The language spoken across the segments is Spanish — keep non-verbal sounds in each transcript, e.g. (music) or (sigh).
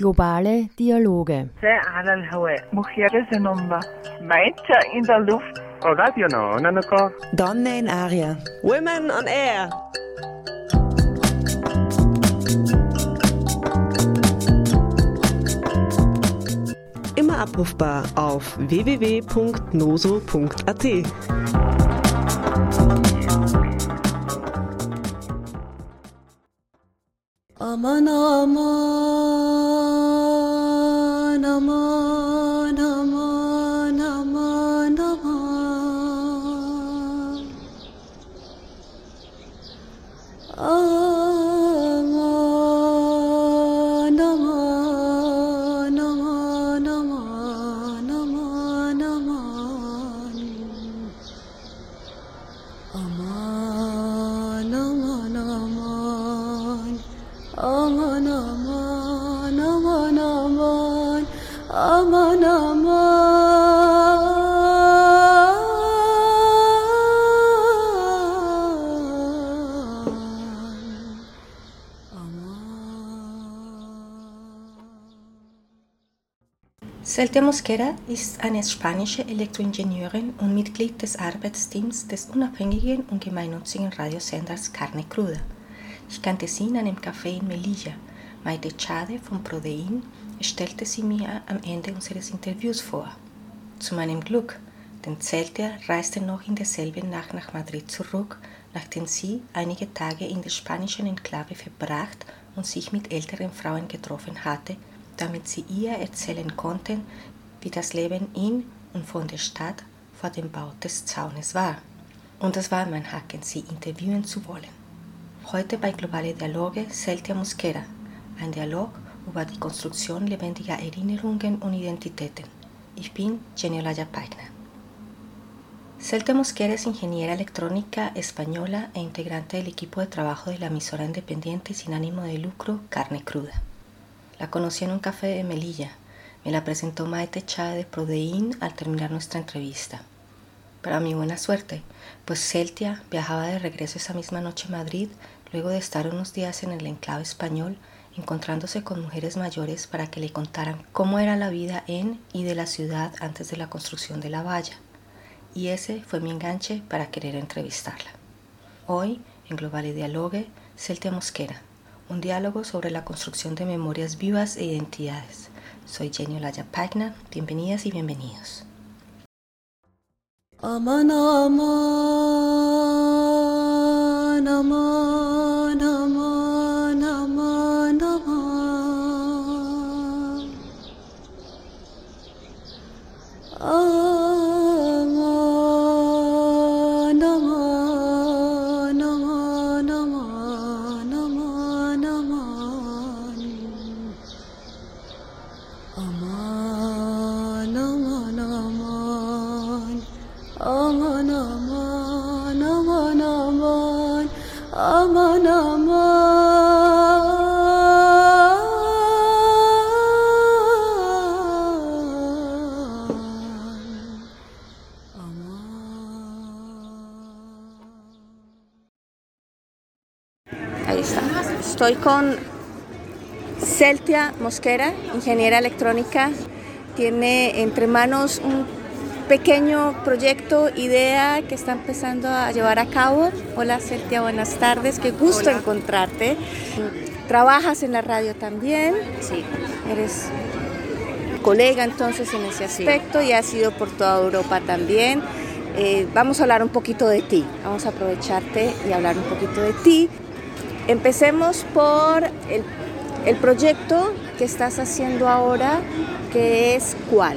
Globale Dialoge. in der Luft. Donne in Aria. Women on Air. Immer abrufbar auf www.noso.at. Aman aman Celia Mosquera ist eine spanische Elektroingenieurin und Mitglied des Arbeitsteams des unabhängigen und gemeinnützigen Radiosenders Carne Cruda. Ich kannte sie in einem Café in Melilla. Maite Chade von Prodein stellte sie mir am Ende unseres Interviews vor. Zu meinem Glück, denn Celtia reiste noch in derselben Nacht nach Madrid zurück, nachdem sie einige Tage in der spanischen Enklave verbracht und sich mit älteren Frauen getroffen hatte, damit sie ihr erzählen konnten, wie das Leben in und von der Stadt vor dem Bau des Zaunes war. Und das war mein Haken, sie interviewen zu wollen. Heute bei Globale Dialoge Celtia Mosquera, ein Dialog über die Konstruktion lebendiger Erinnerungen und Identitäten. Ich bin Geniolaya Paigna. Celta Mosquera es ingeniera electrónica española e integrante del equipo de trabajo de la emisora independiente sin ánimo de lucro Carne Cruda. La conocí en un café de Melilla. Me la presentó Maite Chade de Prodein al terminar nuestra entrevista. Para mi buena suerte, pues Celtia viajaba de regreso esa misma noche a Madrid luego de estar unos días en el enclave español encontrándose con mujeres mayores para que le contaran cómo era la vida en y de la ciudad antes de la construcción de la valla. Y ese fue mi enganche para querer entrevistarla. Hoy, en Global y Dialogue, Celtia Mosquera, un diálogo sobre la construcción de memorias vivas e identidades. Soy Jenny Olaya Pagna, bienvenidas y bienvenidos. Aman aman aman aman aman aman Estoy con Celtia Mosquera, ingeniera electrónica. Tiene entre manos un pequeño proyecto, idea que está empezando a llevar a cabo. Hola Celtia, buenas tardes. Qué gusto encontrarte. Trabajas en la radio también. Sí, Eres colega entonces en ese aspecto y has ido por toda Europa también. Eh, vamos a hablar un poquito de ti. Vamos a aprovecharte y hablar un poquito de ti. Empecemos por el, el proyecto que estás haciendo ahora, que es cuál.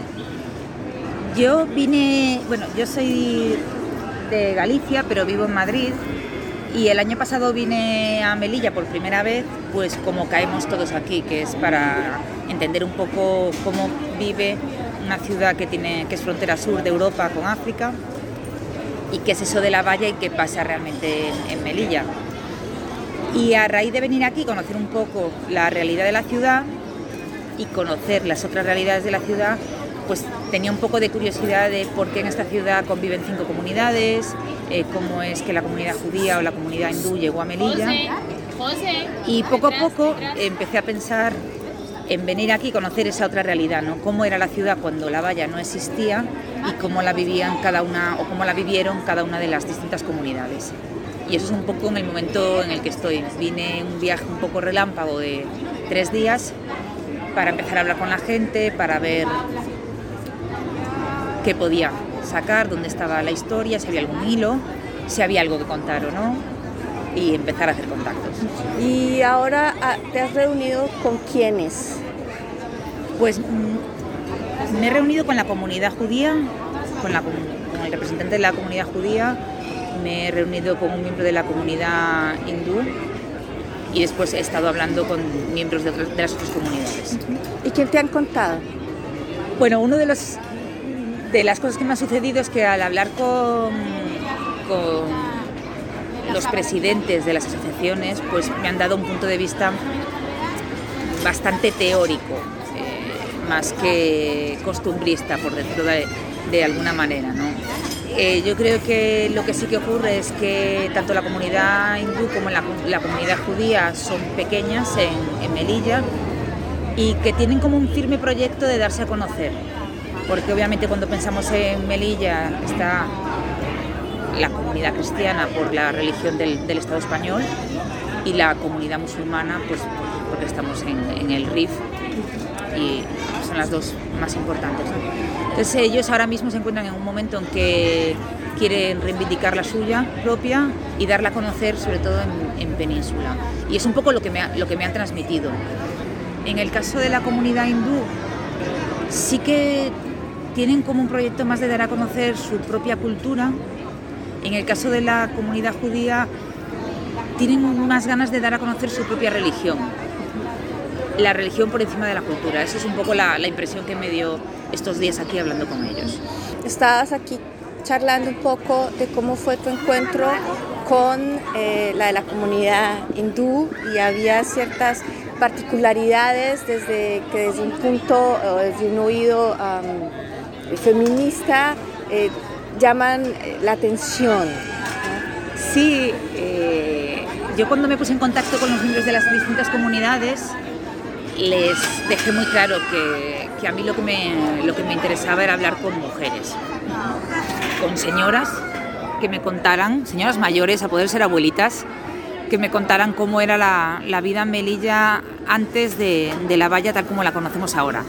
yo vine, bueno, yo soy de Galicia, pero vivo en Madrid. Y el año pasado vine a Melilla por primera vez, pues como caemos todos aquí, que es para entender un poco cómo vive una ciudad que, tiene, que es frontera sur de Europa con África y qué es eso de la valla y qué pasa realmente en, en Melilla. Y a raíz de venir aquí, conocer un poco la realidad de la ciudad y conocer las otras realidades de la ciudad, pues tenía un poco de curiosidad de por qué en esta ciudad conviven cinco comunidades, eh, cómo es que la comunidad judía o la comunidad hindú llegó a Melilla. Y poco a poco empecé a pensar en venir aquí y conocer esa otra realidad, ¿no? Cómo era la ciudad cuando la valla no existía y cómo la vivían cada una o cómo la vivieron cada una de las distintas comunidades. Y eso es un poco en el momento en el que estoy. Vine un viaje un poco relámpago de tres días para empezar a hablar con la gente, para ver qué podía sacar, dónde estaba la historia, si había algún hilo, si había algo que contar o no, y empezar a hacer contactos. ¿Y ahora ah, te has reunido con quiénes? Pues mm, me he reunido con la comunidad judía, con, la, con el representante de la comunidad judía, me he reunido con un miembro de la comunidad hindú y después he estado hablando con miembros de, otras- de las otras comunidades. ¿Y quién te han contado? Bueno, uno de los de las cosas que me ha sucedido es que al hablar con, con los presidentes de las asociaciones, pues me han dado un punto de vista bastante teórico, eh, más que costumbrista, por decirlo de, de alguna manera. ¿no? Eh, yo creo que lo que sí que ocurre es que tanto la comunidad hindú como la, la comunidad judía son pequeñas en, Melilla y que tienen como un firme proyecto de darse a conocer. Porque obviamente cuando pensamos en Melilla está la comunidad cristiana por la religión del, Estado español y la comunidad musulmana pues porque estamos en el RIF y son las dos más importantes. ¿no? Entonces ellos ahora mismo se encuentran en un momento en que quieren reivindicar la suya propia y darla a conocer sobre todo en, en Península. Y es un poco lo que, me ha- lo que me han transmitido. En el caso de la comunidad hindú, sí que tienen como un proyecto más de dar a conocer su propia cultura. En el caso de la comunidad judía, tienen más ganas de dar a conocer su propia religión. La religión por encima de la cultura. Esa es un poco la, la impresión que me dio estos días aquí hablando con ellos. Estabas aquí charlando un poco de cómo fue tu encuentro con eh, la de la comunidad hindú y había ciertas particularidades desde que desde un punto o desde un oído am, feminista eh, llaman eh, la atención. Sí, eh, yo cuando me puse en contacto con los miembros de las distintas comunidades les dejé muy claro que, que a mí lo que, me, lo que me interesaba era hablar con mujeres, con señoras que me contaran, señoras mayores, a poder ser abuelitas, que me contaran cómo era la, la vida en Melilla antes de, la valla tal como la conocemos ahora.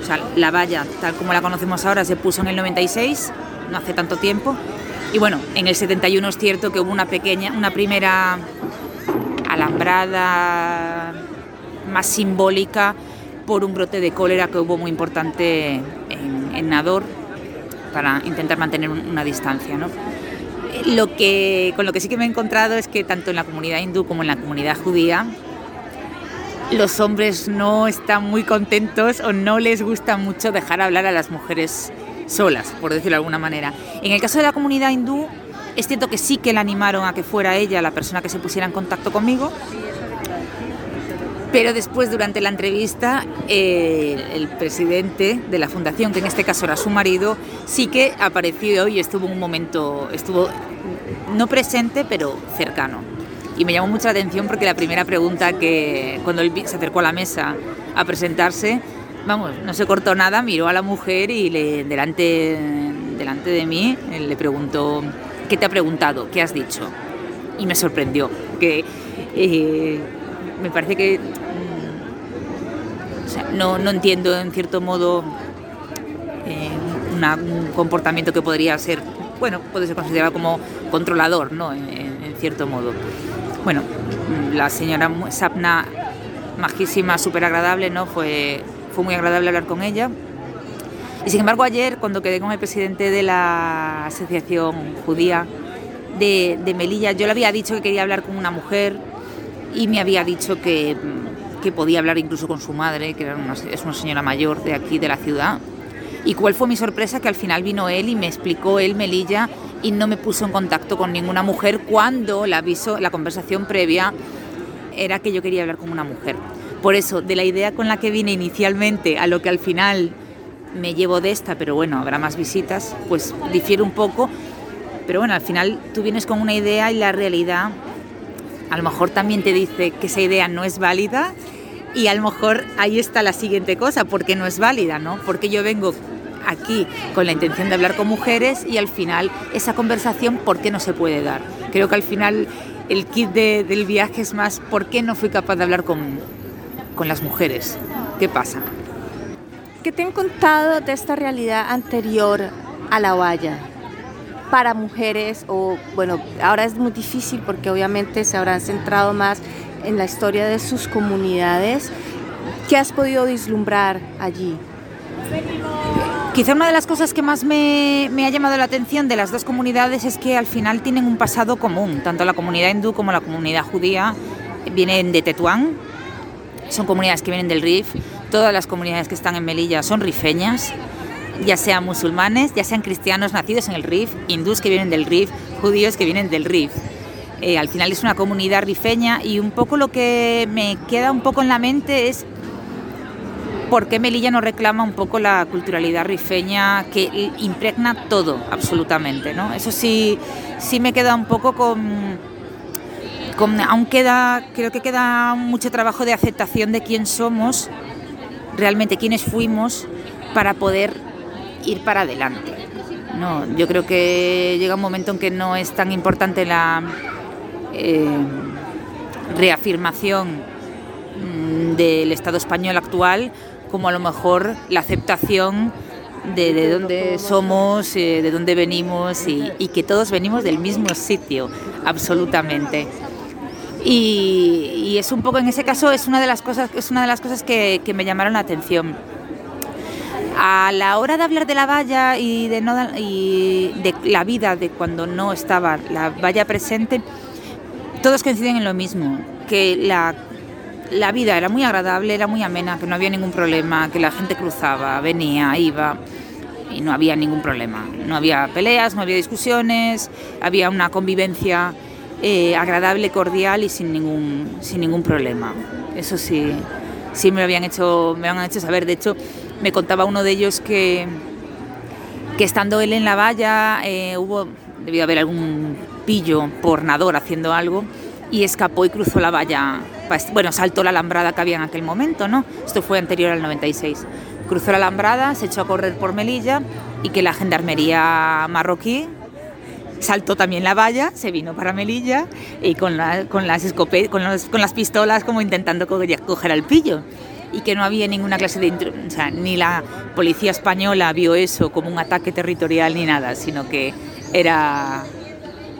O sea, la valla tal como la conocemos ahora se puso en el 96, no hace tanto tiempo. Y bueno, en el 71 es cierto que hubo una pequeña, una primera alambrada más simbólica por un brote de cólera que hubo muy importante en, en Nador para intentar mantener un- una distancia. ¿no? Lo que, con lo que sí que me he encontrado es que tanto en la comunidad hindú como en la comunidad judía los hombres no están muy contentos o no les gusta mucho dejar hablar a las mujeres solas, por decirlo de alguna manera. En el caso de la comunidad hindú, es cierto que sí que la animaron a que fuera ella la persona que se pusiera en contacto conmigo, pero después, durante la entrevista, eh, el presidente de la fundación, que en este caso era su marido, sí que apareció y estuvo un momento, estuvo no presente, pero cercano. Y me llamó mucha atención porque la primera pregunta que, cuando él se acercó a la mesa a presentarse, vamos, no se cortó nada, miró a la mujer y le, delante, delante de mí le preguntó, ¿qué te ha preguntado? ¿Qué has dicho? Y me sorprendió, que eh, me parece que no, no entiendo en cierto modo eh, un comportamiento que podría ser, bueno, puede ser considerado como controlador, ¿no? En, cierto modo. Bueno, la señora Sapna, majísima, súper agradable, ¿no? Fue, fue muy agradable hablar con ella. Y sin embargo, ayer, cuando quedé con el presidente de la Asociación Judía de, de Melilla, yo le había dicho que quería hablar con una mujer y me había dicho que, que podía hablar incluso con su madre, que era una- es una señora mayor de aquí, de la ciudad. Y cuál fue mi sorpresa, que al final vino él y me explicó él Melilla y no me puso en contacto con ninguna mujer cuando la aviso, la conversación previa era que yo quería hablar con una mujer. Por eso, de la idea con la que vine inicialmente a lo que al final me llevo de esta, pero bueno, habrá más visitas, pues difiere un poco. Pero bueno, al final tú vienes con una idea y la realidad a lo mejor también te dice que esa idea no es válida Y a lo mejor ahí está la siguiente cosa, porque no es válida, ¿no? Porque yo vengo aquí con la intención de hablar con mujeres y al final esa conversación, ¿por qué no se puede dar? Creo que al final el kit de- del viaje es más, ¿por qué no fui capaz de hablar con, con las mujeres? ¿Qué pasa? ¿Qué te han contado de esta realidad anterior a la valla? Para mujeres, o bueno, ahora es muy difícil porque obviamente se habrán centrado más en la historia de sus comunidades. ¿Qué has podido vislumbrar allí? Quizá una de las cosas que más me, me ha llamado la atención de las dos comunidades es que al final tienen un pasado común, tanto la comunidad hindú como la comunidad judía vienen de Tetuán, son comunidades que vienen del Rif, todas las comunidades que están en Melilla son rifeñas, ya sean musulmanes, ya sean cristianos nacidos en el Rif, hindús que vienen del Rif, judíos que vienen del Rif. Eh, al final es una comunidad rifeña y un poco lo que me queda un poco en la mente es por qué Melilla no reclama un poco la culturalidad rifeña que impregna todo, absolutamente. ¿no? Eso sí, sí me queda un poco con, con- Aún queda, creo que queda mucho trabajo de aceptación de quién somos, realmente quiénes fuimos, para poder ir para adelante. No, yo creo que llega un momento en que no es tan importante la eh, reafirmación mm, del Estado español actual como a lo mejor la aceptación de, de dónde somos, eh, de dónde venimos y, que todos venimos del mismo sitio, absolutamente. Y, es un poco, en ese caso, es una de las cosas, es una de las cosas que, me llamaron la atención. A la hora de hablar de la valla y de, no, y de la vida de cuando no estaba la valla presente, todos coinciden en lo mismo, que la, la vida era muy agradable, era muy amena, que no había ningún problema, que la gente cruzaba, venía, iba y no había ningún problema. No había peleas, no había discusiones, había una convivencia eh, agradable, cordial y sin ningún, sin ningún problema. Eso sí, sí me lo habían hecho, me habían hecho saber. De hecho, me contaba uno de ellos que, que estando él en la valla eh, hubo, debió haber algún pillo por nador haciendo algo y escapó y cruzó la valla, pa- bueno, saltó la alambrada que había en aquel momento, ¿no? Esto fue anterior al 96. Cruzó la alambrada, se echó a correr por Melilla y que la gendarmería marroquí saltó también la valla, se vino para Melilla y con, la- con las escope- con, los- con las pistolas como intentando co- coger al pillo y que no había ninguna clase de... O sea, ni la policía española vio eso como un ataque territorial ni nada, sino que era,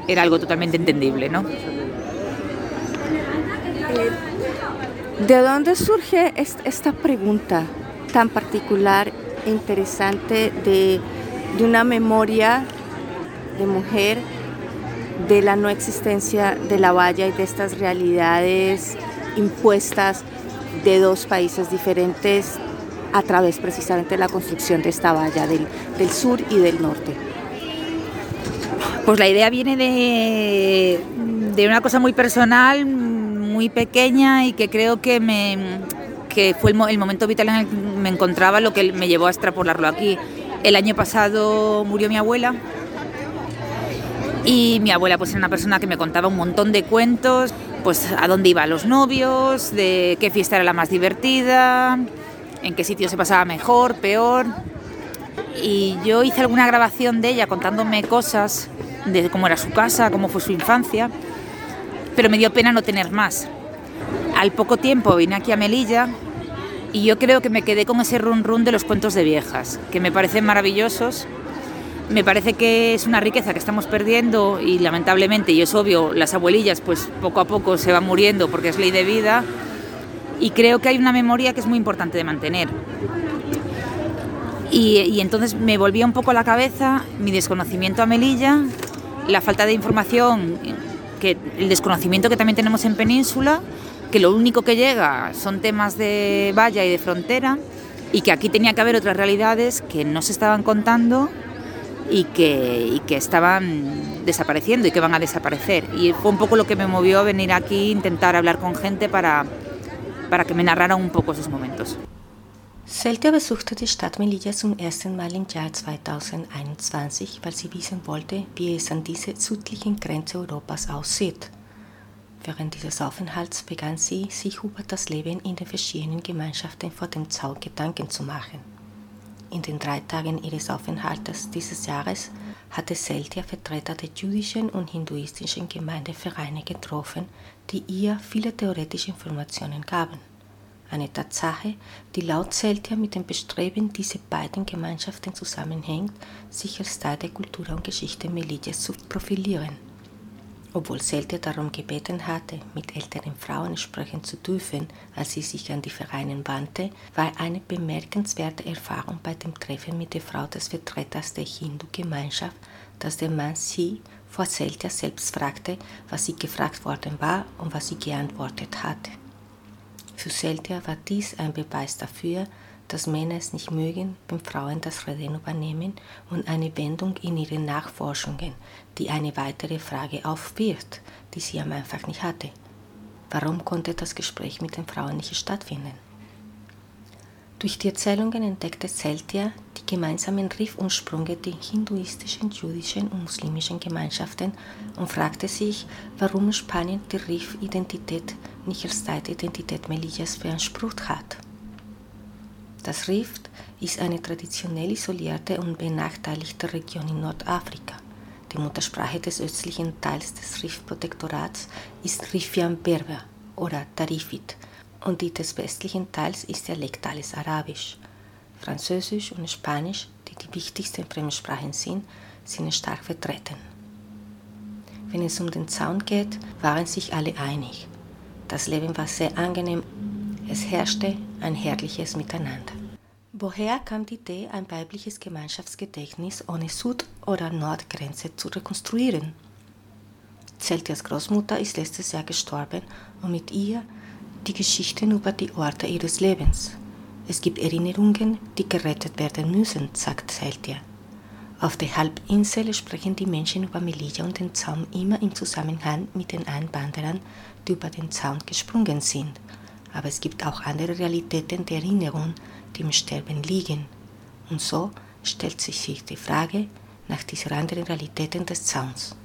era algo totalmente entendible, ¿no? ¿De dónde surge est- esta pregunta tan particular e interesante de, una memoria de mujer de la no existencia de la valla y de estas realidades impuestas de dos países diferentes a través precisamente de la construcción de esta valla del sur y del norte? Pues la idea viene de, una cosa muy personal, muy pequeña y que creo que fue el, el momento vital en el que me encontraba lo que me llevó a extrapolarlo aquí. El año pasado murió mi abuela y mi abuela pues era una persona que me contaba un montón de cuentos, pues a dónde iban los novios, de qué fiesta era la más divertida, en qué sitio se pasaba mejor, peor. Y yo hice alguna grabación de ella contándome cosas de cómo era su casa, cómo fue su infancia, pero me dio pena no tener más. Al poco tiempo vine aquí a Melilla y yo creo que me quedé con ese run run de los cuentos de viejas, que me parecen maravillosos. Me parece que es una riqueza que estamos perdiendo y lamentablemente, y es obvio, las abuelillas pues poco a poco se van muriendo porque es ley de vida y creo que hay una memoria que es muy importante de mantener. Y, entonces me volvía un poco la cabeza mi desconocimiento a Melilla, la falta de información, que, el desconocimiento que también tenemos en Península, que lo único que llega son temas de valla y de frontera, y que aquí tenía que haber otras realidades que no se estaban contando y que, y que estaban desapareciendo y que van a desaparecer. Y fue un poco lo que me movió a venir aquí, intentar hablar con gente para, para que me narraran un poco esos momentos. Celtia besuchte die Stadt Melilla zum ersten Mal im Jahr 2021, weil sie wissen wollte, wie es an dieser südlichen Grenze Europas aussieht. Während dieses Aufenthalts begann sie, sich über das Leben in den verschiedenen Gemeinschaften vor dem Zaun Gedanken zu machen. In den drei Tagen ihres Aufenthaltes dieses Jahres hatte Seltia Vertreter der jüdischen und hinduistischen Gemeindevereine getroffen, die ihr viele theoretische Informationen gaben. Eine Tatsache, die laut Seltia mit dem Bestreben diese beiden Gemeinschaften zusammenhängt, sich als Teil der Kultur und Geschichte Melillas zu profilieren. Obwohl Seltia darum gebeten hatte, mit älteren Frauen sprechen zu dürfen, als sie sich an die Vereine wandte, war eine bemerkenswerte Erfahrung bei dem Treffen mit der Frau des Vertreters der Hindu-Gemeinschaft, dass der Mann sie vor Seltia selbst fragte, was sie gefragt worden war und was sie geantwortet hatte. Für Seltia war dies ein Beweis dafür, dass Männer es nicht mögen, wenn Frauen das Reden übernehmen und eine Wendung in ihren Nachforschungen, die eine weitere Frage aufwirft, die sie am Anfang nicht hatte. Warum konnte das Gespräch mit den Frauen nicht stattfinden? Durch die Erzählungen entdeckte Celtia gemeinsamen Riffursprünge der hinduistischen, jüdischen und muslimischen Gemeinschaften und fragte sich, warum Spanien die Rif-Identität nicht als Teil der Identität Melillas beansprucht hat. Das Rift ist eine traditionell isolierte und benachteiligte Region in Nordafrika. Die Muttersprache des östlichen Teils des Riftprotektorats ist Rifian Berber oder Tarifit und die des westlichen Teils ist dialektales Arabisch. Französisch und Spanisch, die die wichtigsten Fremdsprachen sind, sind stark vertreten. Wenn es um den Zaun geht, waren sich alle einig. Das Leben war sehr angenehm es herrschte ein herrliches Miteinander. Woher kam die Idee, ein weibliches Gemeinschaftsgedächtnis ohne Süd- oder Nordgrenze zu rekonstruieren? Celtias Großmutter ist letztes Jahr gestorben und mit ihr die Geschichten über die Orte ihres Lebens. Es gibt Erinnerungen, die gerettet werden müssen, sagt Celtia. Auf der Halbinsel sprechen die Menschen über Melilla und den Zaun immer im Zusammenhang mit den Einwanderern, die über den Zaun gesprungen sind aber es gibt auch andere Realitäten der Erinnerung, die im Sterben liegen. Und so stellt sich die Frage nach diesen anderen Realitäten des Zauns.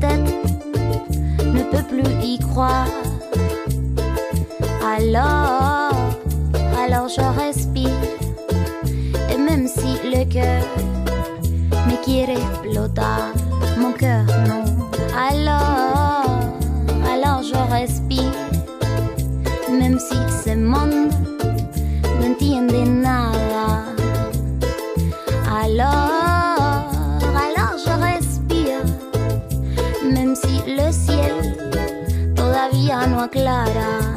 tête ne peut plus y croire. Alors, alors je respire. Et même si le cœur me quiere explotar, mon cœur non. Alors, alors je respire. Même si ce monde no entiende nada. día no aclara.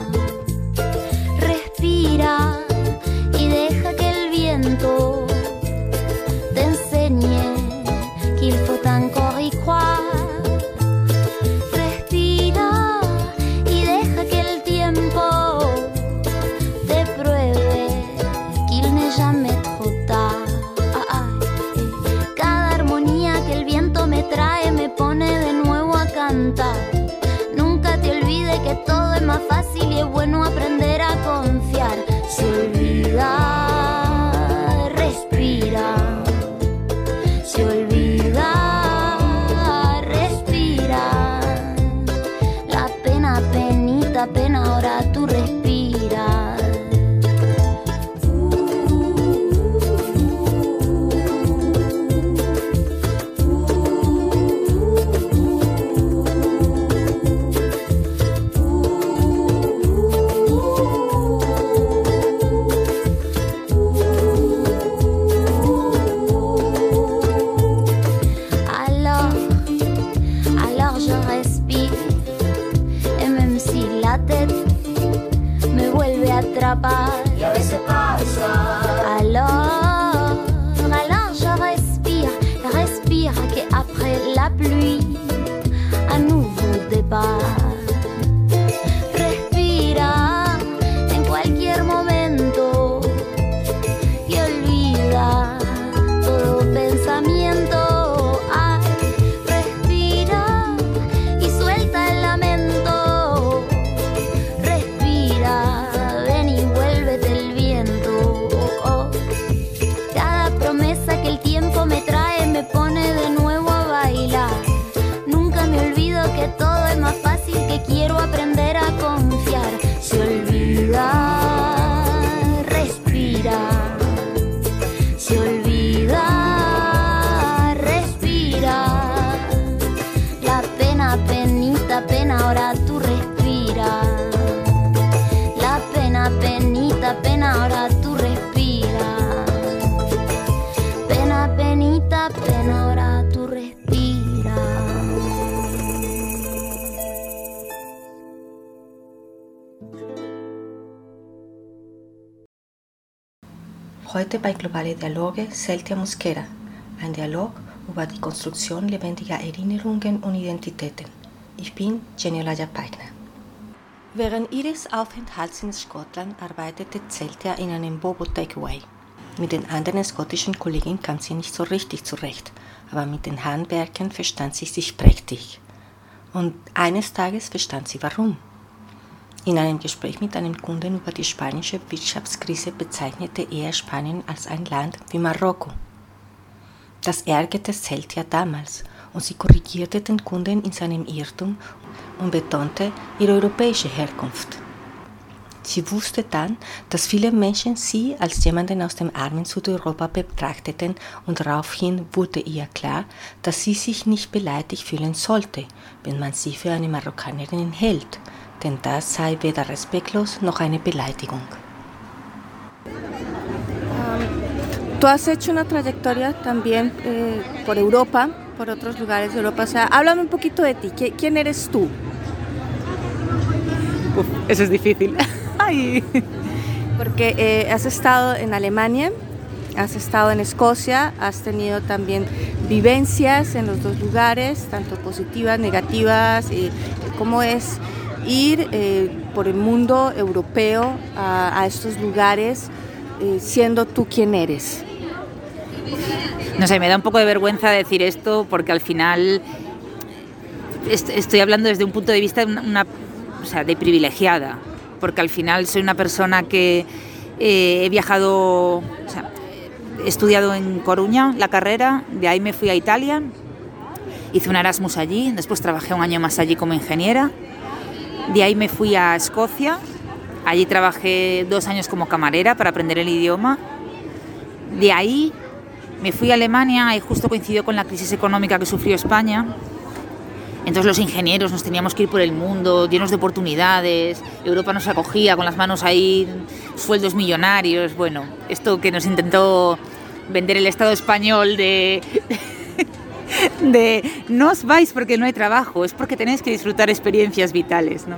Globale Dialoge Celtia Mosquera, ein Dialog über die Konstruktion lebendiger Erinnerungen und Identitäten. Ich bin Geniolaya Peigner. Während ihres Aufenthalts in Schottland arbeitete Celtia in einem Bobo Takeaway. Mit den anderen schottischen Kollegen kam sie nicht so richtig zurecht, aber mit den Handwerkern verstand sie sich prächtig. Und eines Tages verstand sie warum. In einem Gespräch mit einem Kunden über die spanische Wirtschaftskrise bezeichnete er Spanien als ein Land wie Marokko. Das ärgerte Celtia damals und sie korrigierte den Kunden in seinem Irrtum und betonte ihre europäische Herkunft. Sie wusste dann, dass viele Menschen sie als jemanden aus dem armen Südeuropa betrachteten und daraufhin wurde ihr klar, dass sie sich nicht beleidigt fühlen sollte, wenn man sie für eine Marokkanerin hält, denn das sei weder respektlos noch eine Beleidigung. Tú has hecho una trayectoria también eh, por Europa, por otros lugares de Europa. O sea, háblame un poquito de ti. ¿Qui- ¿Quién eres tú? Uf, eso es difícil. (laughs) Ay. Porque eh, has estado en Alemania, has estado en Escocia, has tenido también vivencias en los dos lugares, tanto positivas, negativas, y cómo es ir eh, por el mundo europeo a, a estos lugares eh, siendo tú quien eres. No sé, me da un poco de vergüenza decir esto porque al final est- estoy hablando desde un punto de vista de una, una- o sea, de privilegiada, porque al final soy una persona que eh, he viajado, o sea, he estudiado en Coruña la carrera, de ahí me fui a Italia, hice un Erasmus allí, después trabajé un año más allí como ingeniera, de ahí me fui a Escocia, allí trabajé dos años como camarera para aprender el idioma, de ahí me fui a Alemania y justo coincidió con la crisis económica que sufrió España. Entonces los ingenieros nos teníamos que ir por el mundo llenos de oportunidades, Europa nos acogía con las manos ahí, sueldos millonarios, bueno, esto que nos intentó vender el Estado español de, (laughs) de no os vais porque no hay trabajo, es porque tenéis que disfrutar experiencias vitales. ¿no?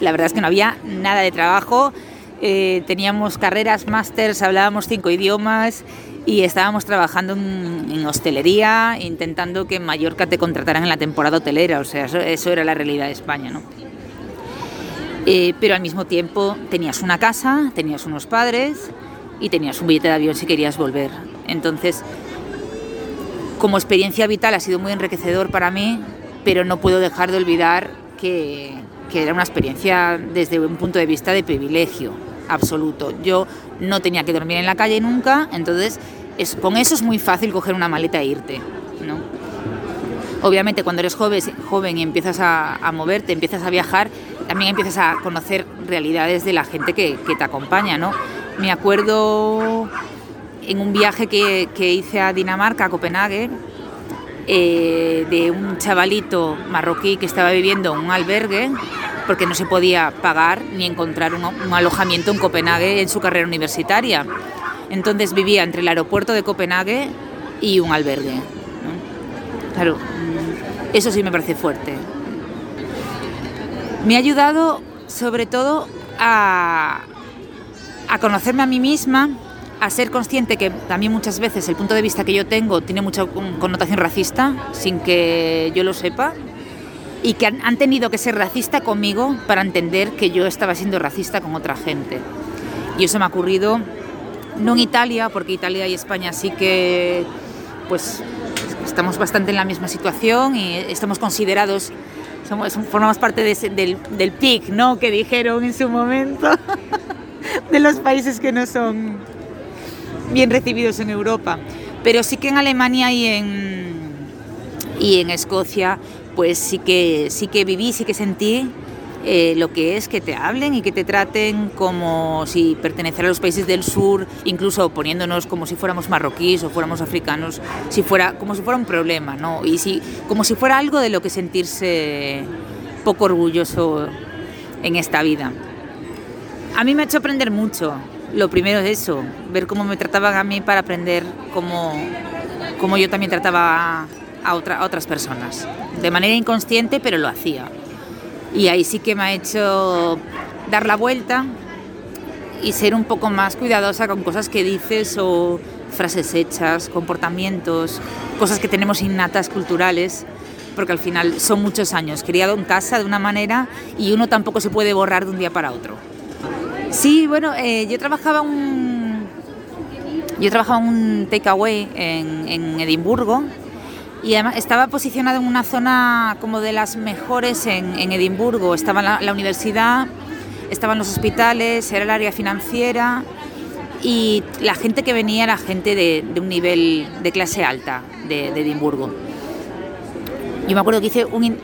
La verdad es que no había nada de trabajo, eh, teníamos carreras, másters, hablábamos cinco idiomas y estábamos trabajando en, hostelería, intentando que en Mallorca te contrataran en la temporada hotelera, o sea, eso, eso era la realidad de España, ¿no? Eh, pero al mismo tiempo tenías una casa, tenías unos padres y tenías un billete de avión si querías volver. Entonces, como experiencia vital ha sido muy enriquecedor para mí, pero no puedo dejar de olvidar que, era una experiencia desde un punto de vista de privilegio absoluto. Yo no tenía que dormir en la calle nunca, entonces es, con eso es muy fácil coger una maleta e irte. ¿no? Obviamente cuando eres joven, y empiezas a, a, moverte, empiezas a viajar, también empiezas a conocer realidades de la gente que, que te acompaña. ¿no? Me acuerdo en un viaje que, que hice a Dinamarca, a Copenhague, eh, de un chavalito marroquí que estaba viviendo en un albergue porque no se podía pagar ni encontrar un, alojamiento en Copenhague en su carrera universitaria. Entonces vivía entre el aeropuerto de Copenhague y un albergue. Claro, eso sí me parece fuerte. Me ha ayudado sobre todo a, a conocerme a mí misma, a ser consciente que también muchas veces el punto de vista que yo tengo tiene mucha connotación racista, sin que yo lo sepa, y que han, tenido que ser racista conmigo para entender que yo estaba siendo racista con otra gente. Y eso me ha ocurrido no en Italia, porque Italia y España sí que pues estamos bastante en la misma situación y estamos considerados, somos, formamos parte de ese, del, del PIC, ¿no? Que dijeron en su momento, (laughs) de los países que no son bien recibidos en Europa. Pero sí que en Alemania y en, y en Escocia pues sí que, sí que viví, sí que sentí eh, lo que es que te hablen y que te traten como si perteneciera a los países del sur, incluso poniéndonos como si fuéramos marroquíes o fuéramos africanos, si fuera, como si fuera un problema, ¿no? Y si, como si fuera algo de lo que sentirse poco orgulloso en esta vida. A mí me ha hecho aprender mucho. Lo primero es eso, ver cómo me trataban a mí para aprender cómo, cómo yo también trataba a, a otras personas. De manera inconsciente, pero lo hacía. Y ahí sí que me ha hecho dar la vuelta y ser un poco más cuidadosa con cosas que dices o frases hechas, comportamientos, cosas que tenemos innatas culturales, porque al final son muchos años, criado en casa de una manera y uno tampoco se puede borrar de un día para otro. Sí, bueno, eh, yo trabajaba un, yo trabajaba un takeaway en, en Edimburgo y además estaba posicionado en una zona como de las mejores en, en Edimburgo. Estaba la, la, universidad, estaban los hospitales, era el área financiera y la gente que venía era gente de, de un nivel de clase alta de, de, Edimburgo. Yo me acuerdo que hice un,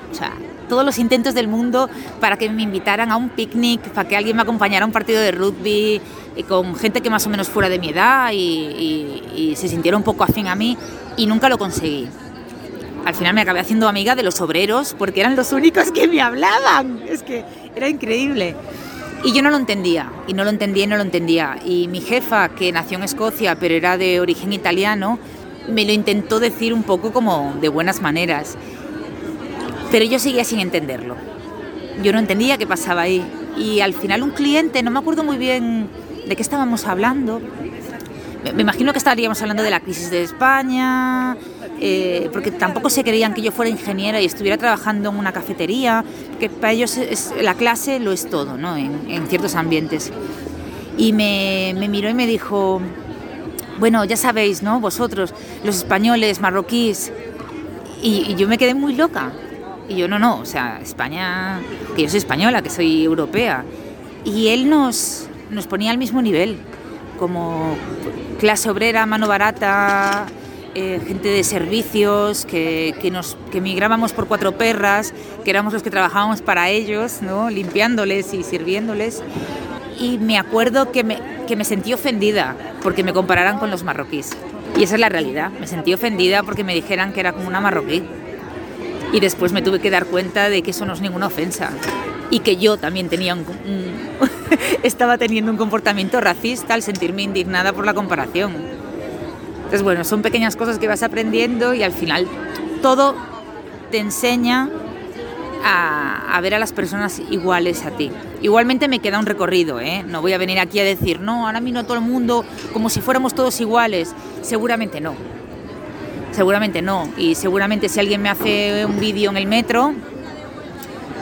todos los intentos del mundo para que me invitaran a un picnic, para que alguien me acompañara a un partido de rugby, y con gente que más o menos fuera de mi edad y, y, y se sintiera un poco afín a mí, y nunca lo conseguí al final me acabé haciendo amiga de los obreros porque eran los únicos que me hablaban. Es que era increíble. Y yo no lo entendía, y no lo entendía y no lo entendía. Y mi jefa, que nació en Escocia pero era de origen italiano, me lo intentó decir un poco como de buenas maneras. Pero yo seguía sin entenderlo. Yo no entendía qué pasaba ahí. Y al final un cliente, no me acuerdo muy bien de qué estábamos hablando, me imagino que estaríamos hablando de la crisis de España, eh, porque tampoco se creían que yo fuera ingeniera y estuviera trabajando en una cafetería, que para ellos la clase lo es todo, ¿no? En, ciertos ambientes. Y me, miró y me dijo, bueno, ya sabéis, ¿no? Vosotros, los españoles, marroquíes. Y yo me quedé muy loca. Y yo, no, no, o sea, España, que yo soy española, que soy europea. Y él nos, nos ponía al mismo nivel, como clase obrera, mano barata, eh, gente de servicios, que, que, nos, que migrábamos por cuatro perras, que éramos los que trabajábamos para ellos, ¿no? limpiándoles y sirviéndoles. Y me acuerdo que me, que me sentí ofendida porque me compararan con los marroquíes. Y esa es la realidad. Me sentí ofendida porque me dijeran que era como una marroquí. Y después me tuve que dar cuenta de que eso no es ninguna ofensa. Y que yo también tenía un, (laughs) estaba teniendo un comportamiento racista al sentirme indignada por la comparación. Entonces, bueno, son pequeñas cosas que vas aprendiendo y al final todo te enseña a, a, ver a las personas iguales a ti. Igualmente me queda un recorrido, ¿eh? no voy a venir aquí a decir, no, ahora a todo el mundo como si fuéramos todos iguales. Seguramente no. Seguramente no. Y seguramente si alguien me hace un vídeo en el metro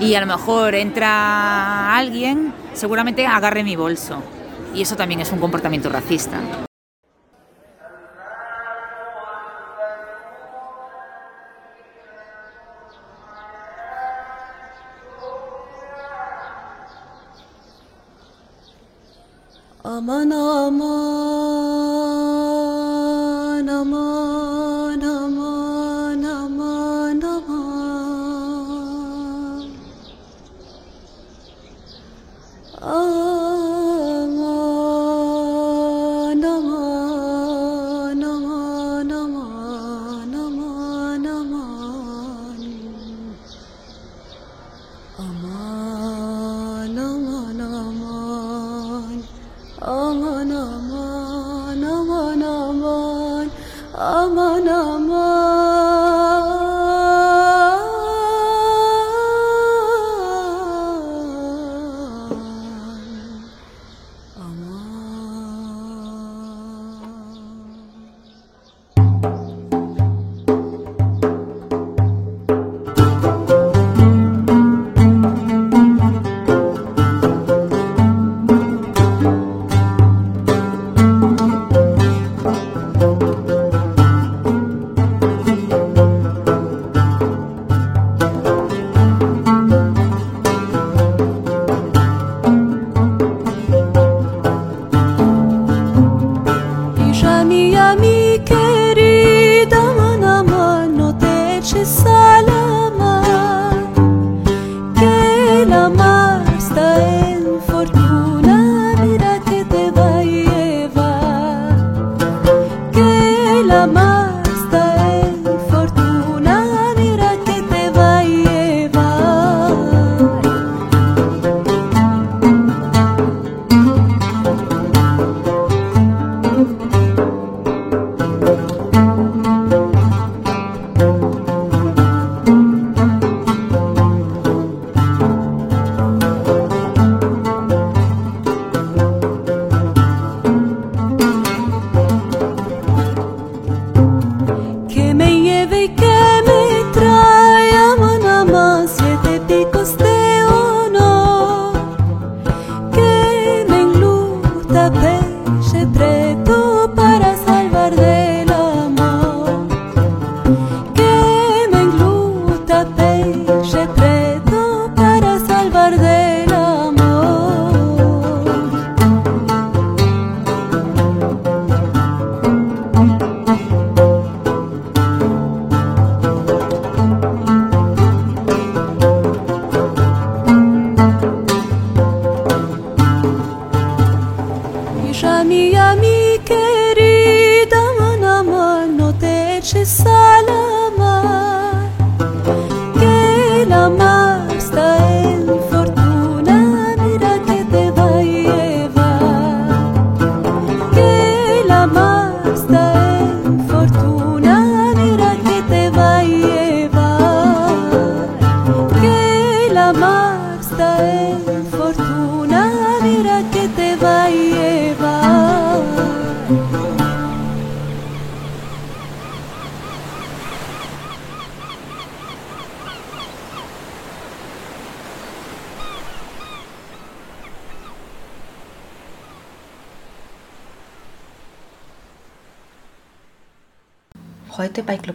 y a lo mejor entra alguien, seguramente agarre mi bolso. Y eso también es un comportamiento racista.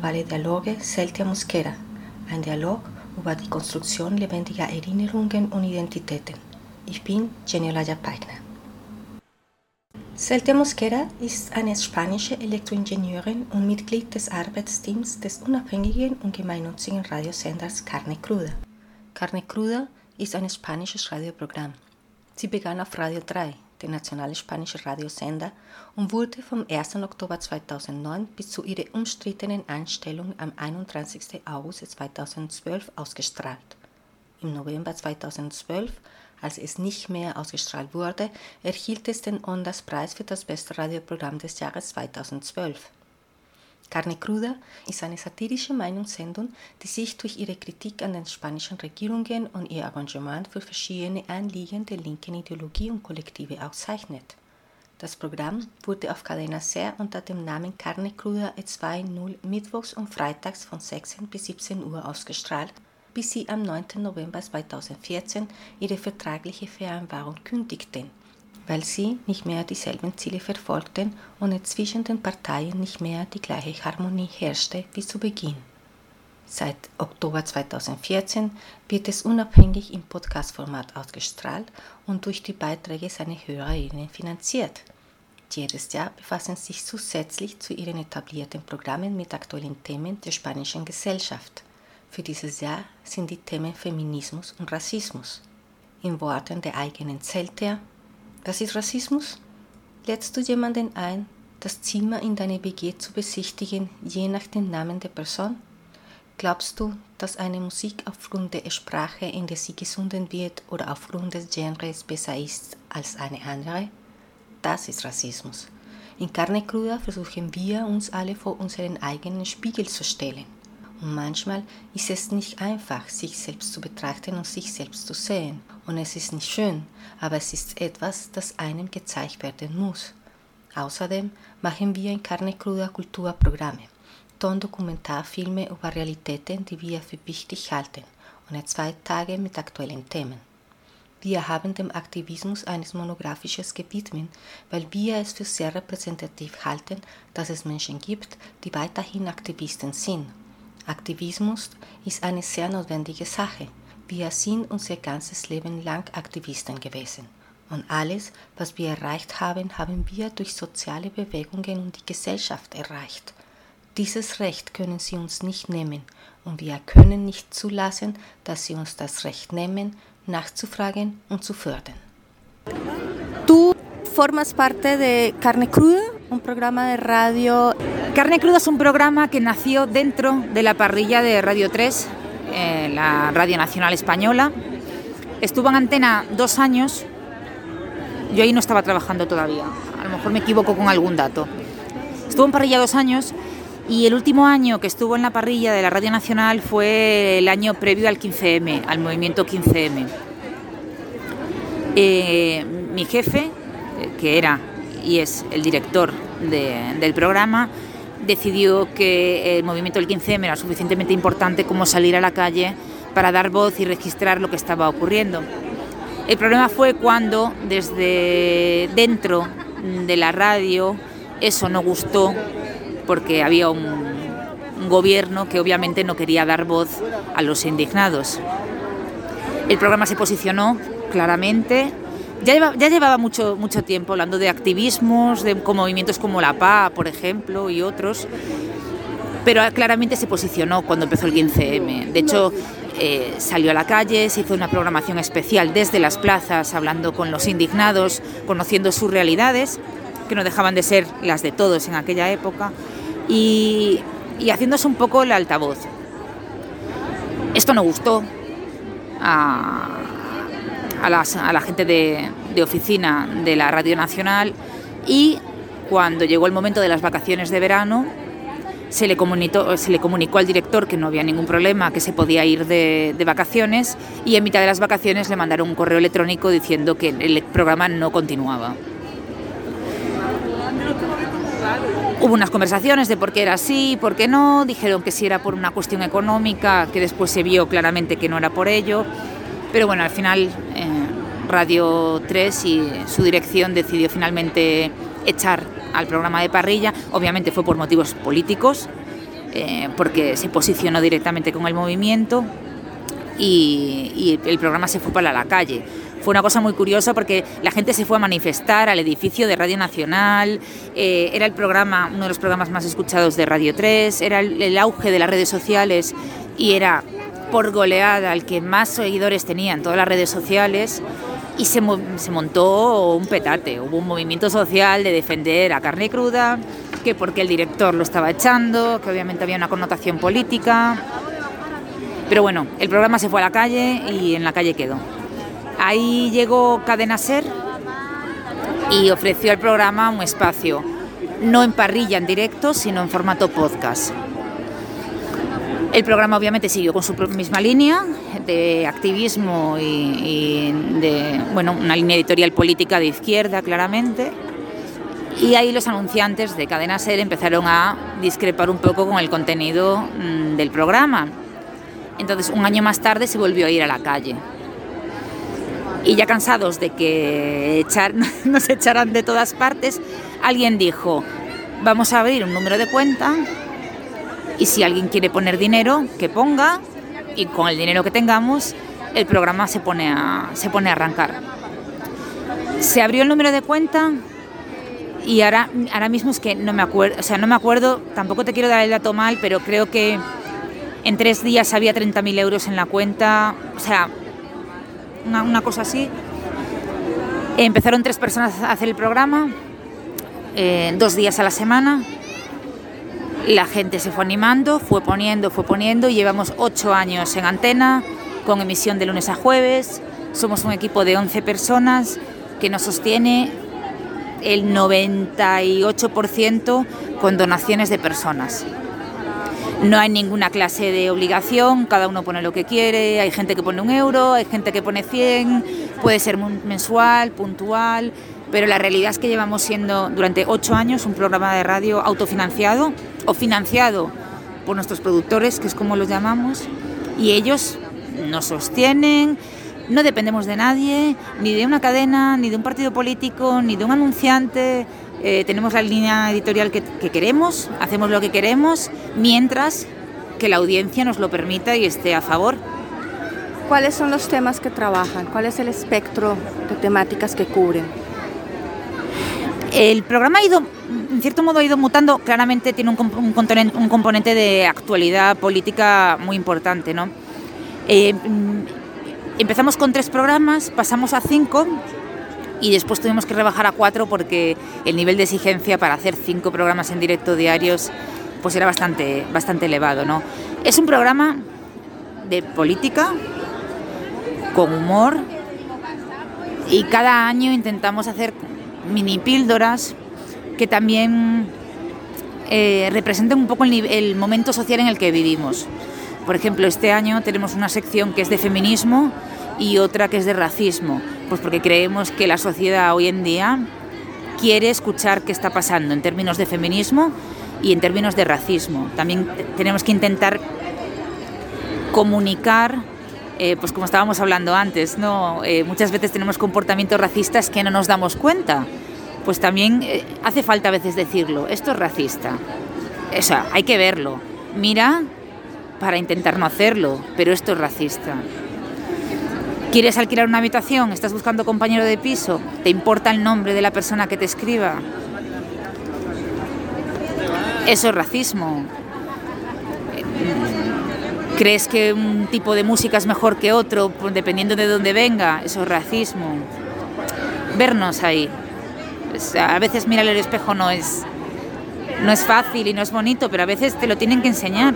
Globale Dialoge Celtia Mosquera, ein Dialog über die Konstruktion lebendiger Erinnerungen und Identitäten. Ich bin Geniolaya Peigner. Celtia Mosquera ist eine spanische Elektroingenieurin und Mitglied des Arbeitsteams des unabhängigen und gemeinnützigen Radiosenders Carne Cruda. Carne Cruda ist ein spanisches Radioprogramm. Sie begann auf Radio 3, der nationale spanische Radiosender, und wurde vom 1. Oktober 2009 bis zu ihrer umstrittenen Einstellung am 31. August 2012 ausgestrahlt. Im November 2012 als es nicht mehr ausgestrahlt wurde, erhielt es den Ondas-Preis für das beste Radioprogramm des Jahres 2012. Carne Cruda ist eine satirische Meinungssendung, die sich durch ihre Kritik an den spanischen Regierungen und ihr Engagement für verschiedene Anliegen der linken Ideologie und Kollektive auszeichnet. Das Programm wurde auf Cadena Ser unter dem Namen Carne Cruda E2.0 mittwochs und freitags von 16 bis 17 Uhr ausgestrahlt bis sie am 9. November 2014 ihre vertragliche Vereinbarung kündigten, weil sie nicht mehr dieselben Ziele verfolgten und zwischen den Parteien nicht mehr die gleiche Harmonie herrschte wie zu Beginn. Seit Oktober 2014 wird es unabhängig im Podcast-Format ausgestrahlt und durch die Beiträge seiner HörerInnen finanziert. Jedes Jahr befassen sich zusätzlich zu ihren etablierten Programmen mit aktuellen Themen der spanischen Gesellschaft. Für dieses Jahr sind die Themen Feminismus und Rassismus. In Worten der eigenen Zelter, was ist Rassismus? Lädst du jemanden ein, das Zimmer in deine WG zu besichtigen, je nach dem Namen der Person? Glaubst du, dass eine Musik aufgrund der Sprache, in der sie gesunden wird, oder aufgrund des Genres besser ist als eine andere? Das ist Rassismus. In Carne Cruda versuchen wir uns alle vor unseren eigenen Spiegel zu stellen. Und manchmal ist es nicht einfach, sich selbst zu betrachten und sich selbst zu sehen. Und es ist nicht schön, aber es ist etwas, das einem gezeigt werden muss. Außerdem machen wir in Carne Cruda Kulturprogramme, Tondokumentarfilme über Realitäten, die wir für wichtig halten, und zwei Tage mit aktuellen Themen. Wir haben dem Aktivismus eines Monographisches gewidmet, weil wir es für sehr repräsentativ halten, dass es Menschen gibt, die weiterhin Aktivisten sind Aktivismus ist eine sehr notwendige Sache. Wir sind unser ganzes Leben lang Aktivisten gewesen. Und alles, was wir erreicht haben, haben wir durch soziale Bewegungen und die Gesellschaft erreicht. Dieses Recht können sie uns nicht nehmen und wir können nicht zulassen, dass sie uns das Recht nehmen, nachzufragen und zu fördern. Du formas parte de Carne Cruda, un programa de radio Carne Cruda es un programa que nació dentro de la parrilla de Radio 3, eh, la Radio Nacional Española. Estuvo en antena dos años. Yo ahí no estaba trabajando todavía. A lo mejor me equivoco con algún dato. Estuvo en parrilla dos años y el último año que estuvo en la parrilla de la Radio Nacional fue el año previo al 15M, al movimiento 15M. Eh, mi jefe, eh, que era y es el director del programa, decidió que el movimiento del 15M era suficientemente importante como salir a la calle para dar voz y registrar lo que estaba ocurriendo. El problema fue cuando desde dentro de la radio eso no gustó porque había un, gobierno que obviamente no quería dar voz a los indignados. El programa se posicionó claramente ya, llevaba mucho, tiempo hablando de activismos, de movimientos como la PA, por ejemplo, y otros, pero claramente se posicionó cuando empezó el 15M. De hecho, eh, salió a la calle, se hizo una programación especial desde las plazas, hablando con los indignados, conociendo sus realidades, que no dejaban de ser las de todos en aquella época, y, y haciéndose un poco el altavoz. Esto no gustó a, a, la gente de, oficina de la Radio Nacional y cuando llegó el momento de las vacaciones de verano se le, comunicó, se le comunicó al director que no había ningún problema, que se podía ir de, vacaciones y en mitad de las vacaciones le mandaron un correo electrónico diciendo que el programa no continuaba. Hubo unas conversaciones de por qué era así, por qué no, dijeron que si era por una cuestión económica, que después se vio claramente que no era por ello pero bueno, al final eh, Radio 3 y su dirección decidió finalmente echar al programa de parrilla. Obviamente fue por motivos políticos eh, porque se posicionó directamente con el movimiento y, y el programa se fue para la calle. Fue una cosa muy curiosa porque la gente se fue a manifestar al edificio de Radio Nacional, eh, era el programa, uno de los programas más escuchados de Radio 3, era el, el auge de las redes sociales y era por goleada el que más seguidores tenía en todas las redes sociales y se, se montó un petate, hubo un movimiento social de defender a carne cruda, que porque el director lo estaba echando, que obviamente había una connotación política, pero bueno, el programa se fue a la calle y en la calle quedó. Ahí llegó Cadena Ser y ofreció al programa un espacio, no en parrilla en directo, sino en formato podcast. El programa obviamente siguió con su misma línea de activismo y, de bueno, una línea editorial política de izquierda, claramente. Y ahí los anunciantes de Cadena Ser empezaron a discrepar un poco con el contenido mm, del programa. Entonces, un año más tarde se volvió a ir a la calle. Y ya cansados de que echar, (laughs) nos echaran de todas partes, alguien dijo, vamos a abrir un número de cuenta y si alguien quiere poner dinero, que ponga y con el dinero que tengamos, el programa se pone a, se pone a arrancar. Se abrió el número de cuenta y ahora, ahora mismo es que no me acuerdo, o sea, no me acuerdo, tampoco te quiero dar el dato mal, pero creo que en tres días había 30.000 euros en la cuenta, o sea, una, cosa así. Empezaron tres personas a hacer el programa, eh, dos días a la semana. La gente se fue animando, fue poniendo, fue poniendo llevamos ocho años en antena, con emisión de lunes a jueves. Somos un equipo de 11 personas que nos sostiene el 98% con donaciones de personas. No hay ninguna clase de obligación, cada uno pone lo que quiere, hay gente que pone un euro, hay gente que pone 100, puede ser mensual, puntual, pero la realidad es que llevamos siendo durante ocho años un programa de radio autofinanciado o financiado por nuestros productores, que es como los llamamos, y ellos nos sostienen, no dependemos de nadie, ni de una cadena, ni de un partido político, ni de un anunciante. Eh, tenemos la línea editorial que, que queremos, hacemos lo que queremos, mientras que la audiencia nos lo permita y esté a favor. ¿Cuáles son los temas que trabajan? ¿Cuál es el espectro de temáticas que cubren? El programa ha ido, en cierto modo, ha ido mutando. Claramente tiene un, comp- un componente, un componente de actualidad política muy importante, ¿no? Eh, mm, empezamos con tres programas, pasamos a cinco y después tuvimos que rebajar a cuatro porque el nivel de exigencia para hacer cinco programas en directo diarios pues era bastante, bastante elevado, ¿no? Es un programa de política, con humor, y cada año intentamos hacer mini píldoras que también eh, representen un poco el, el momento social en el que vivimos. Por ejemplo, este año tenemos una sección que es de feminismo y otra que es de racismo, pues porque creemos que la sociedad hoy en día quiere escuchar qué está pasando en términos de feminismo y en términos de racismo. También te- tenemos que intentar comunicar, eh, pues como estábamos hablando antes, ¿no? Eh, muchas veces tenemos comportamientos racistas que no nos damos cuenta. Pues también eh, hace falta a veces decirlo, esto es racista. O sea, hay que verlo. Mira para intentar no hacerlo, pero esto es racista. ¿Quieres alquilar una habitación? ¿Estás buscando compañero de piso? ¿Te importa el nombre de la persona que te escriba? Eso es racismo. ¿Crees que un tipo de música es mejor que otro pues, dependiendo de dónde venga? Eso es racismo. Vernos ahí. A veces mirar el espejo no es, no es fácil y no es bonito, pero a veces te lo tienen que enseñar.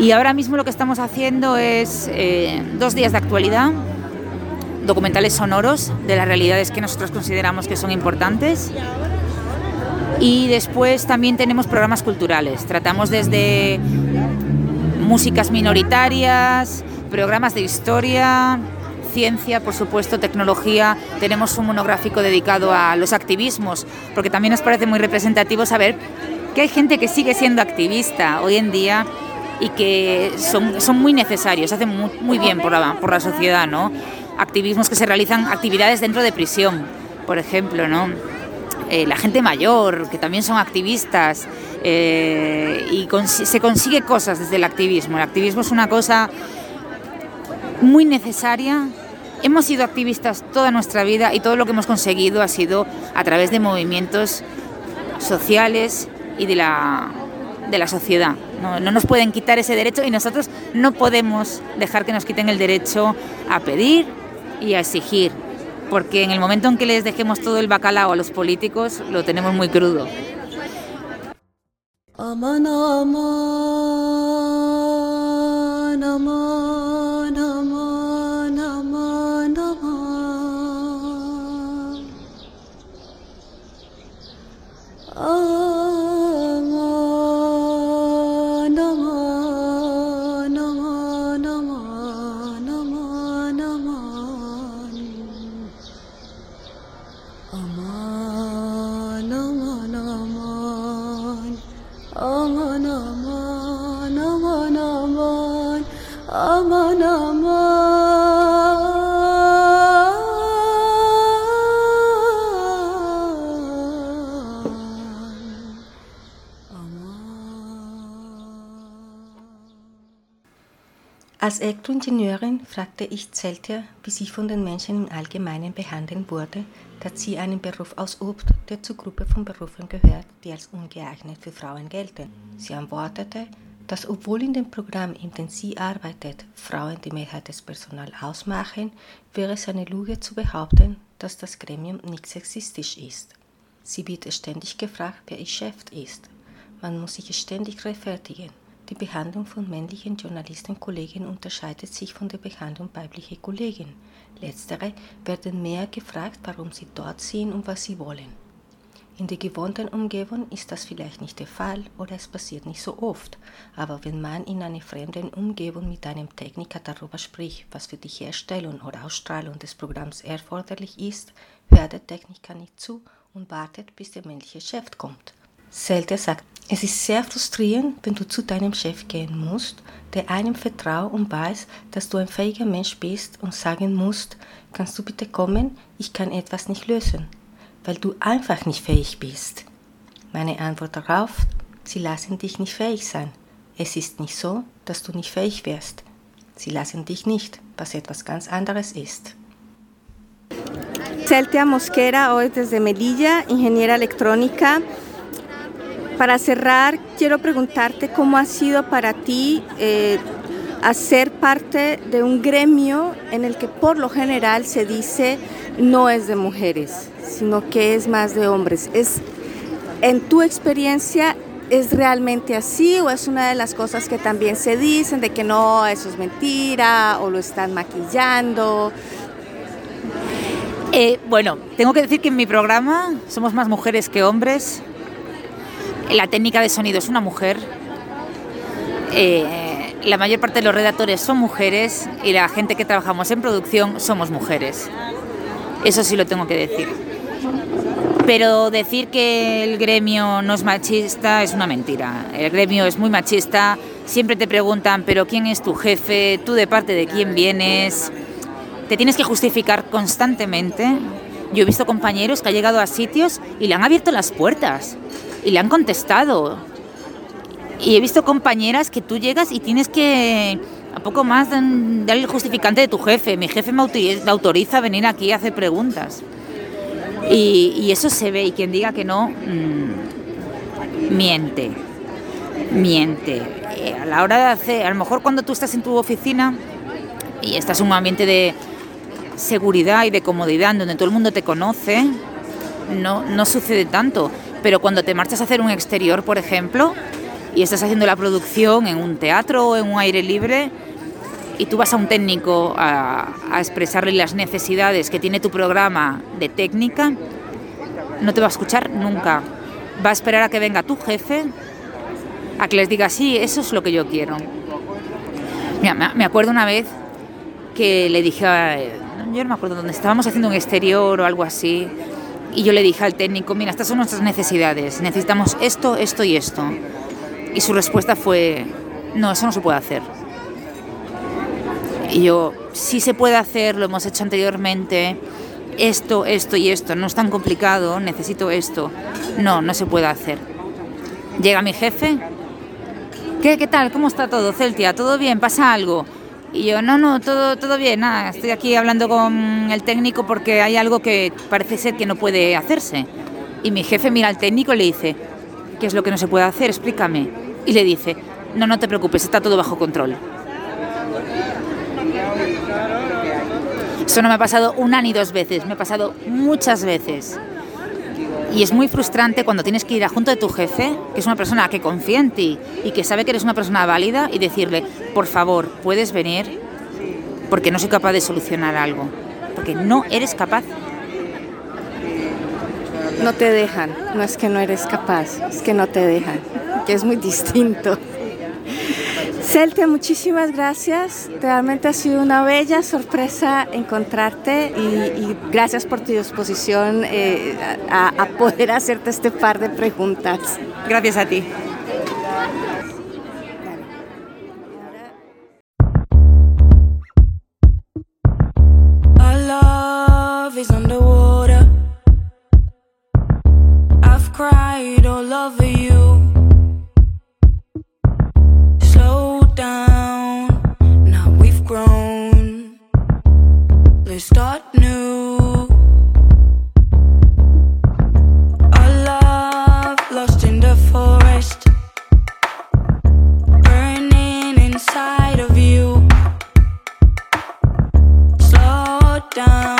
Y ahora mismo lo que estamos haciendo es eh, dos días de actualidad, documentales sonoros de las realidades que nosotros consideramos que son importantes. Y después también tenemos programas culturales. Tratamos desde músicas minoritarias, programas de historia, ciencia, por supuesto, tecnología. Tenemos un monográfico dedicado a los activismos, porque también nos parece muy representativo saber que hay gente que sigue siendo activista hoy en día y que son, son muy necesarios, hacen muy, muy bien por la, por la sociedad, ¿no? Activismos que se realizan, actividades dentro de prisión, por ejemplo, ¿no? Eh, la gente mayor, que también son activistas, eh, y se consigue cosas desde el activismo. El activismo es una cosa muy necesaria. Hemos sido activistas toda nuestra vida y todo lo que hemos conseguido ha sido a través de movimientos sociales y de la, de la sociedad. No, no, nos pueden quitar ese derecho y nosotros no podemos dejar que nos quiten el derecho a pedir y a exigir porque en el momento en que les dejemos todo el bacalao a los políticos, lo tenemos muy crudo. Als Elektroingenieurin fragte ich Zeltia, wie sie von den Menschen im Allgemeinen behandelt wurde, da sie einen Beruf ausübt, der zur Gruppe von Berufen gehört, die als ungeeignet für Frauen gelten. Sie antwortete, dass obwohl in dem Programm, in dem sie arbeitet, Frauen die Mehrheit des Personals ausmachen, wäre es eine Lüge zu behaupten, dass das Gremium nicht sexistisch ist. Sie wird ständig gefragt, wer ihr Chef ist. Man muss sich ständig rechtfertigen. Die Behandlung von männlichen Journalistenkollegen unterscheidet sich von der Behandlung weiblicher Kollegen. Letztere werden mehr gefragt, warum sie dort sind und was sie wollen. In der gewohnten Umgebung ist das vielleicht nicht der Fall oder es passiert nicht so oft, aber wenn man in einer fremden Umgebung mit einem Techniker darüber spricht, was für die Herstellung oder Ausstrahlung des Programms erforderlich ist, hört der Techniker nicht zu und wartet, bis der männliche Chef kommt. Selte sagt, es ist sehr frustrierend, wenn du zu deinem Chef gehen musst, der einem vertraut und weiß, dass du ein fähiger Mensch bist und sagen musst, kannst du bitte kommen, ich kann etwas nicht lösen, weil du einfach nicht fähig bist. Meine Antwort darauf, sie lassen dich nicht fähig sein. Es ist nicht so, dass du nicht fähig wärst. Sie lassen dich nicht, was etwas ganz anderes ist. Celtia Mosquera, hoy desde Melilla, ingeniera electrónica. Para cerrar, quiero preguntarte cómo ha sido para ti eh, hacer parte de un gremio en el que por lo general se dice no es de mujeres, sino que es más de hombres. ¿Es, en tu experiencia, ¿es realmente así o es una de las cosas que también se dicen de que no, eso es mentira o lo están maquillando? Eh, bueno, tengo que decir que en mi programa somos más mujeres que hombres la técnica de sonido es una mujer. Eh, la mayor parte de los redactores son mujeres y la gente que trabajamos en producción somos mujeres. Eso sí lo tengo que decir. Pero decir que el gremio no es machista es una mentira. El gremio es muy machista. Siempre te preguntan, pero ¿quién es tu jefe? ¿Tú de parte de quién vienes? Te tienes que justificar constantemente. Yo he visto compañeros que han llegado a sitios y le han abierto las puertas y le han contestado. Y he visto compañeras que tú llegas y tienes que a poco más dar el justificante de tu jefe. Mi jefe me autoriza a venir aquí a hacer preguntas. Y, eso se ve y quien diga que no, mm, miente, miente. Eh, a la hora de hacer, a lo mejor cuando tú estás en tu oficina y estás en un ambiente de seguridad y de comodidad donde todo el mundo te conoce, no, no sucede tanto pero cuando te marchas a hacer un exterior, por ejemplo, y estás haciendo la producción en un teatro o en un aire libre, y tú vas a un técnico a, expresarle las necesidades que tiene tu programa de técnica, no te va a escuchar nunca. Va a esperar a que venga tu jefe, a que les diga, sí, eso es lo que yo quiero. Mira, me acuerdo una vez que le dije, yo no me acuerdo dónde estábamos haciendo un exterior o algo así, y yo le dije al técnico, mira, estas son nuestras necesidades, necesitamos esto, esto y esto. Y su respuesta fue, no, eso no se puede hacer. Y yo, sí se puede hacer, lo hemos hecho anteriormente, esto, esto y esto, no es tan complicado, necesito esto. No, no se puede hacer. Llega mi jefe. ¿Qué, qué tal? ¿Cómo está todo, Celtia? ¿Todo bien? ¿Pasa algo? Y yo, no, no, todo, todo bien, nada, estoy aquí hablando con el técnico porque hay algo que parece ser que no puede hacerse. Y mi jefe mira al técnico y le dice, ¿qué es lo que no se puede hacer? Explícame. Y le dice, no, no te preocupes, está todo bajo control. Eso no me ha pasado una ni dos veces, me ha pasado muchas veces. Y es muy frustrante cuando tienes que ir a junto de tu jefe, que es una persona que confía en ti y que sabe que eres una persona válida, y decirle, por favor, puedes venir porque no soy capaz de solucionar algo. Porque no eres capaz. No te dejan, no es que no eres capaz, es que no te dejan, que es muy distinto. Celtia, muchísimas gracias. Realmente ha sido una bella sorpresa encontrarte y, gracias por tu disposición eh, a poder hacerte este par de preguntas. Gracias a ti. Down,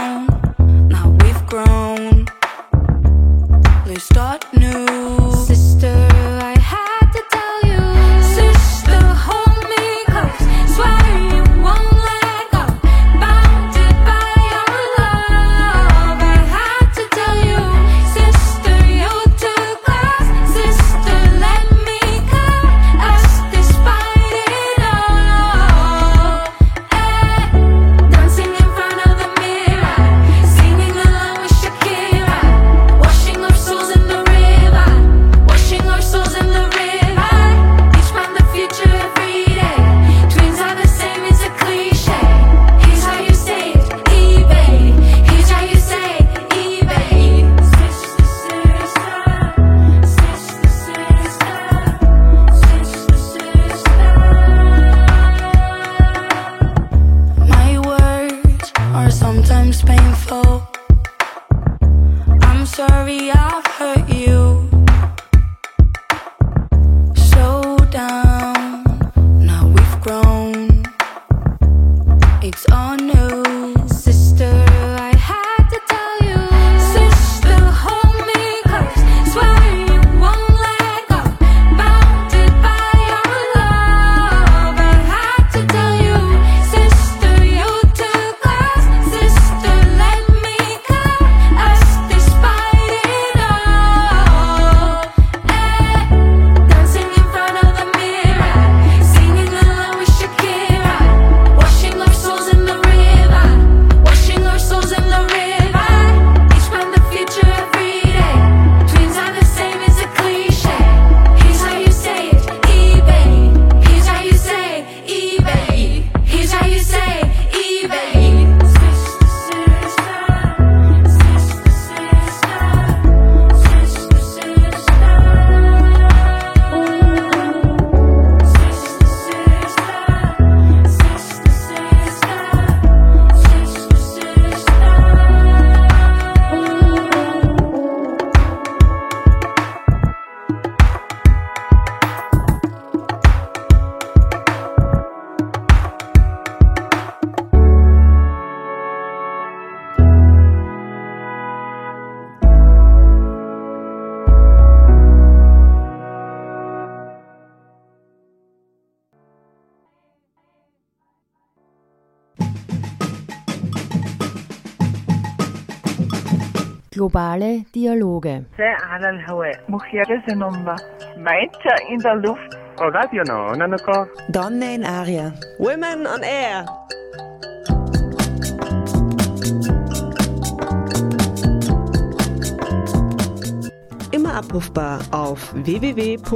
Globale Dialoge. Meiter in der Luft. Donne in Aria. Women on Air. Immer abrufbar auf www.noso.at.